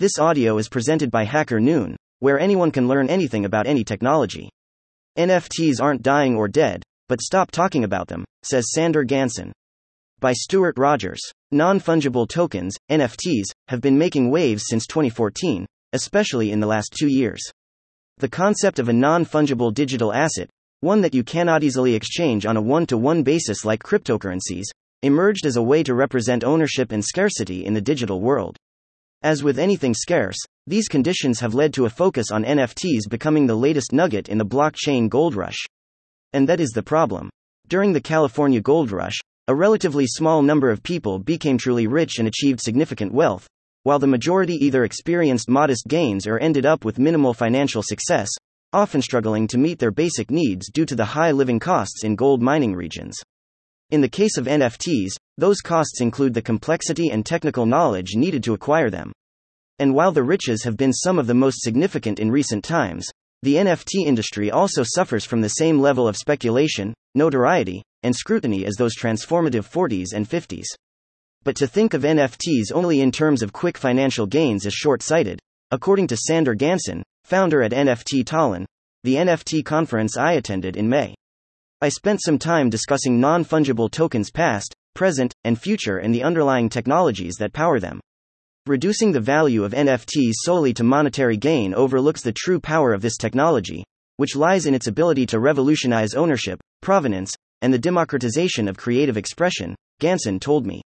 This audio is presented by Hacker Noon, where anyone can learn anything about any technology. NFTs aren't dying or dead, but stop talking about them, says Sander Gansen. By Stuart Rogers. Non fungible tokens, NFTs, have been making waves since 2014, especially in the last two years. The concept of a non fungible digital asset, one that you cannot easily exchange on a one to one basis like cryptocurrencies, emerged as a way to represent ownership and scarcity in the digital world. As with anything scarce, these conditions have led to a focus on NFTs becoming the latest nugget in the blockchain gold rush. And that is the problem. During the California gold rush, a relatively small number of people became truly rich and achieved significant wealth, while the majority either experienced modest gains or ended up with minimal financial success, often struggling to meet their basic needs due to the high living costs in gold mining regions. In the case of NFTs, those costs include the complexity and technical knowledge needed to acquire them. And while the riches have been some of the most significant in recent times, the NFT industry also suffers from the same level of speculation, notoriety, and scrutiny as those transformative 40s and 50s. But to think of NFTs only in terms of quick financial gains is short sighted, according to Sander Gansen, founder at NFT Tallinn, the NFT conference I attended in May. I spent some time discussing non fungible tokens past, present, and future and the underlying technologies that power them. Reducing the value of NFTs solely to monetary gain overlooks the true power of this technology, which lies in its ability to revolutionize ownership, provenance, and the democratization of creative expression, Gansen told me.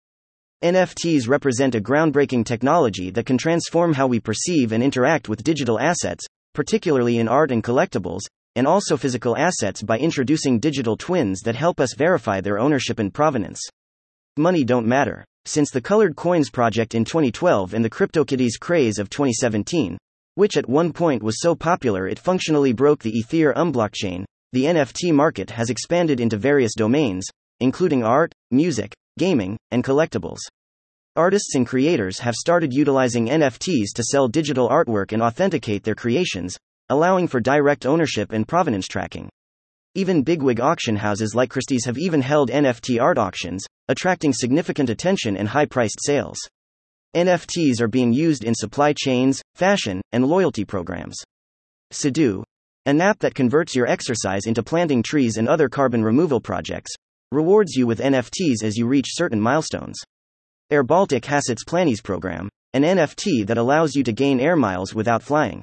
NFTs represent a groundbreaking technology that can transform how we perceive and interact with digital assets, particularly in art and collectibles, and also physical assets by introducing digital twins that help us verify their ownership and provenance. Money don't matter. Since the Colored Coins project in 2012 and the CryptoKitties craze of 2017, which at one point was so popular it functionally broke the Ethereum blockchain, the NFT market has expanded into various domains, including art, music, gaming, and collectibles. Artists and creators have started utilizing NFTs to sell digital artwork and authenticate their creations, allowing for direct ownership and provenance tracking. Even bigwig auction houses like Christie's have even held NFT art auctions, attracting significant attention and high priced sales. NFTs are being used in supply chains, fashion, and loyalty programs. Sidhu, an app that converts your exercise into planting trees and other carbon removal projects, rewards you with NFTs as you reach certain milestones. Air Baltic has its Planes program, an NFT that allows you to gain air miles without flying.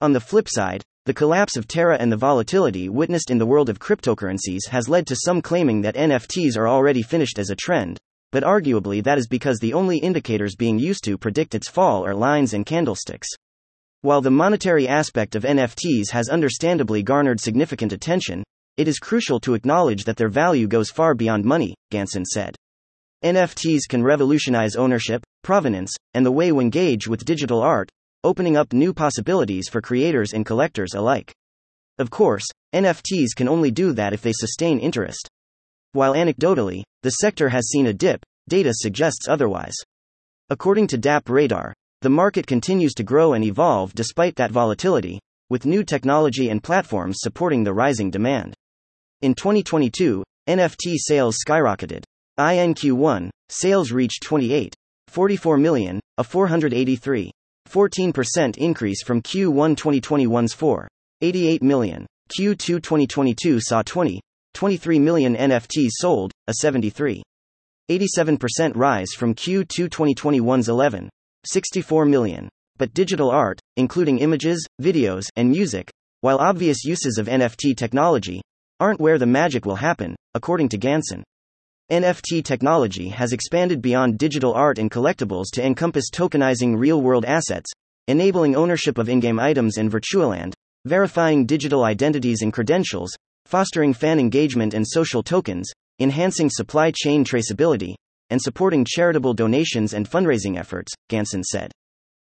On the flip side, the collapse of Terra and the volatility witnessed in the world of cryptocurrencies has led to some claiming that NFTs are already finished as a trend, but arguably that is because the only indicators being used to predict its fall are lines and candlesticks. While the monetary aspect of NFTs has understandably garnered significant attention, it is crucial to acknowledge that their value goes far beyond money, Gansen said. NFTs can revolutionize ownership, provenance, and the way we engage with digital art, opening up new possibilities for creators and collectors alike. Of course, NFTs can only do that if they sustain interest. While anecdotally, the sector has seen a dip, data suggests otherwise. According to DappRadar, the market continues to grow and evolve despite that volatility, with new technology and platforms supporting the rising demand. In 2022, NFT sales skyrocketed. INQ1 sales reached 28.44 million, a 483 14% increase from Q1 2021's 4. 88 million. Q2 2022 saw 20. 23 million NFTs sold, a 73. 87% rise from Q2 2021's 11. 64 million. But digital art, including images, videos, and music, while obvious uses of NFT technology, aren't where the magic will happen, according to Gansen. NFT technology has expanded beyond digital art and collectibles to encompass tokenizing real world assets, enabling ownership of in game items in Virtualand, verifying digital identities and credentials, fostering fan engagement and social tokens, enhancing supply chain traceability, and supporting charitable donations and fundraising efforts, Gansen said.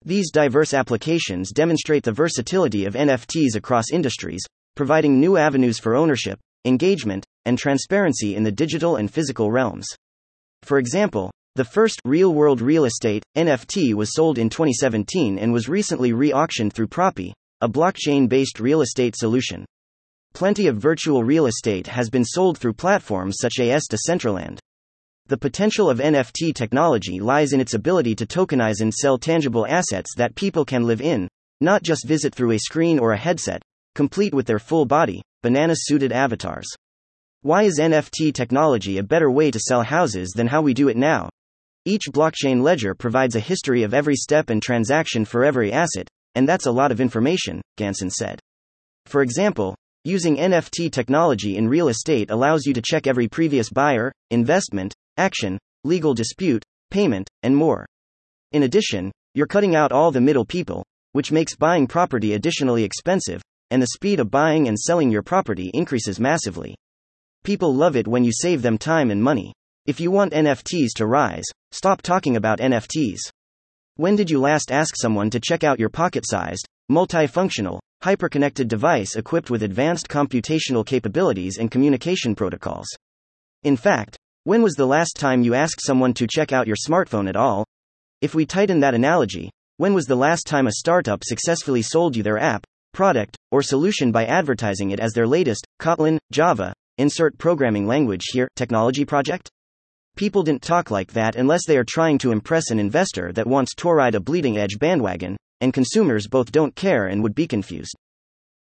These diverse applications demonstrate the versatility of NFTs across industries, providing new avenues for ownership, engagement, and transparency in the digital and physical realms. For example, the first real world real estate NFT was sold in 2017 and was recently re auctioned through Propy, a blockchain based real estate solution. Plenty of virtual real estate has been sold through platforms such as Decentraland. The potential of NFT technology lies in its ability to tokenize and sell tangible assets that people can live in, not just visit through a screen or a headset, complete with their full body, banana suited avatars. Why is NFT technology a better way to sell houses than how we do it now? Each blockchain ledger provides a history of every step and transaction for every asset, and that's a lot of information, Gansen said. For example, using NFT technology in real estate allows you to check every previous buyer, investment, action, legal dispute, payment, and more. In addition, you're cutting out all the middle people, which makes buying property additionally expensive, and the speed of buying and selling your property increases massively. People love it when you save them time and money. If you want NFTs to rise, stop talking about NFTs. When did you last ask someone to check out your pocket sized, multifunctional, hyperconnected device equipped with advanced computational capabilities and communication protocols? In fact, when was the last time you asked someone to check out your smartphone at all? If we tighten that analogy, when was the last time a startup successfully sold you their app, product, or solution by advertising it as their latest, Kotlin, Java, insert programming language here, technology project? People didn't talk like that unless they are trying to impress an investor that wants to ride a bleeding edge bandwagon, and consumers both don't care and would be confused.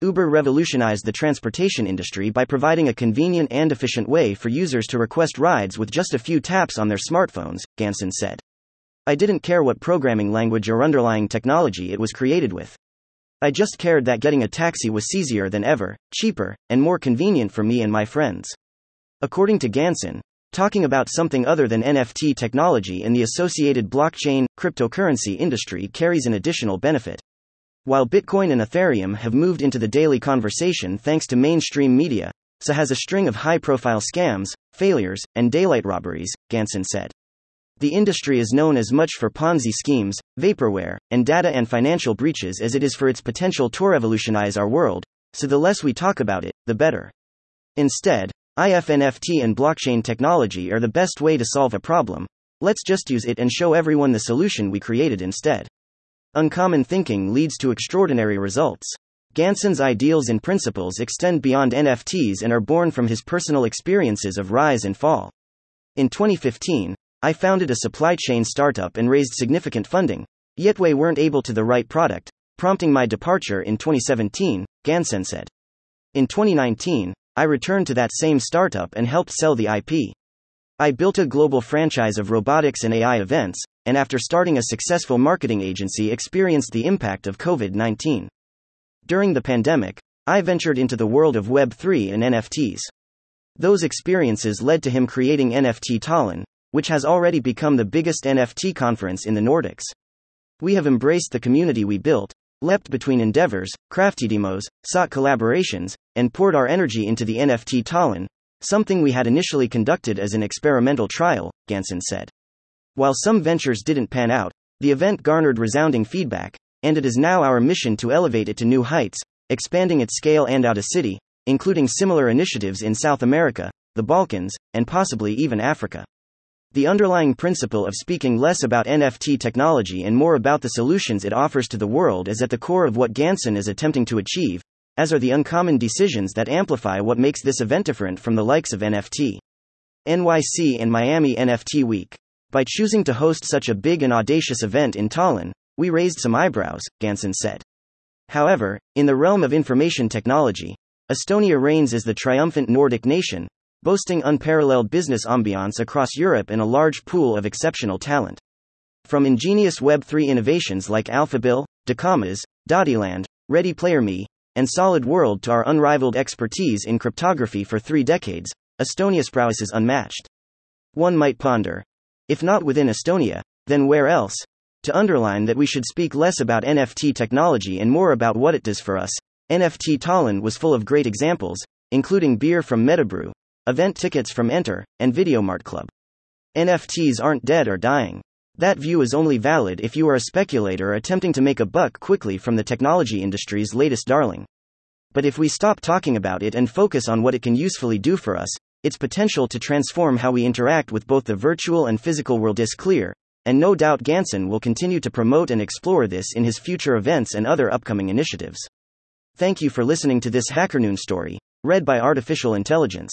Uber revolutionized the transportation industry by providing a convenient and efficient way for users to request rides with just a few taps on their smartphones, Gansen said. I didn't care what programming language or underlying technology it was created with. I just cared that getting a taxi was easier than ever, cheaper, and more convenient for me and my friends. According to Gansen, talking about something other than NFT technology in the associated blockchain, cryptocurrency industry carries an additional benefit. While Bitcoin and Ethereum have moved into the daily conversation thanks to mainstream media, so has a string of high profile scams, failures, and daylight robberies, Gansen said. The industry is known as much for Ponzi schemes, vaporware, and data and financial breaches as it is for its potential to revolutionize our world, so the less we talk about it, the better. Instead, IFNFT and blockchain technology are the best way to solve a problem. Let's just use it and show everyone the solution we created instead. Uncommon thinking leads to extraordinary results. Gansen's ideals and principles extend beyond NFTs and are born from his personal experiences of rise and fall. In 2015, I founded a supply chain startup and raised significant funding, yet we weren't able to the right product, prompting my departure in 2017, Gansen said. In 2019, I returned to that same startup and helped sell the IP. I built a global franchise of robotics and AI events, and after starting a successful marketing agency, experienced the impact of COVID 19. During the pandemic, I ventured into the world of Web3 and NFTs. Those experiences led to him creating NFT Tallinn, which has already become the biggest NFT conference in the Nordics. We have embraced the community we built, leapt between endeavors, crafty demos, sought collaborations, and poured our energy into the NFT Tallinn, something we had initially conducted as an experimental trial, Gansen said. While some ventures didn't pan out, the event garnered resounding feedback, and it is now our mission to elevate it to new heights, expanding its scale and out of city, including similar initiatives in South America, the Balkans, and possibly even Africa. The underlying principle of speaking less about NFT technology and more about the solutions it offers to the world is at the core of what Gansen is attempting to achieve, as are the uncommon decisions that amplify what makes this event different from the likes of NFT. NYC and Miami NFT Week. By choosing to host such a big and audacious event in Tallinn, we raised some eyebrows, Gansen said. However, in the realm of information technology, Estonia reigns as the triumphant Nordic nation, boasting unparalleled business ambiance across Europe and a large pool of exceptional talent. From ingenious Web3 innovations like Alphabill, Dacomas, Dottyland, Ready Player Me, and Solid World to our unrivaled expertise in cryptography for three decades, Estonia's prowess is unmatched. One might ponder if not within Estonia, then where else? To underline that we should speak less about NFT technology and more about what it does for us, NFT Tallinn was full of great examples, including beer from Metabrew, event tickets from Enter, and Videomart Club. NFTs aren't dead or dying. That view is only valid if you are a speculator attempting to make a buck quickly from the technology industry's latest darling. But if we stop talking about it and focus on what it can usefully do for us, its potential to transform how we interact with both the virtual and physical world is clear, and no doubt Gansen will continue to promote and explore this in his future events and other upcoming initiatives. Thank you for listening to this HackerNoon story, read by Artificial Intelligence.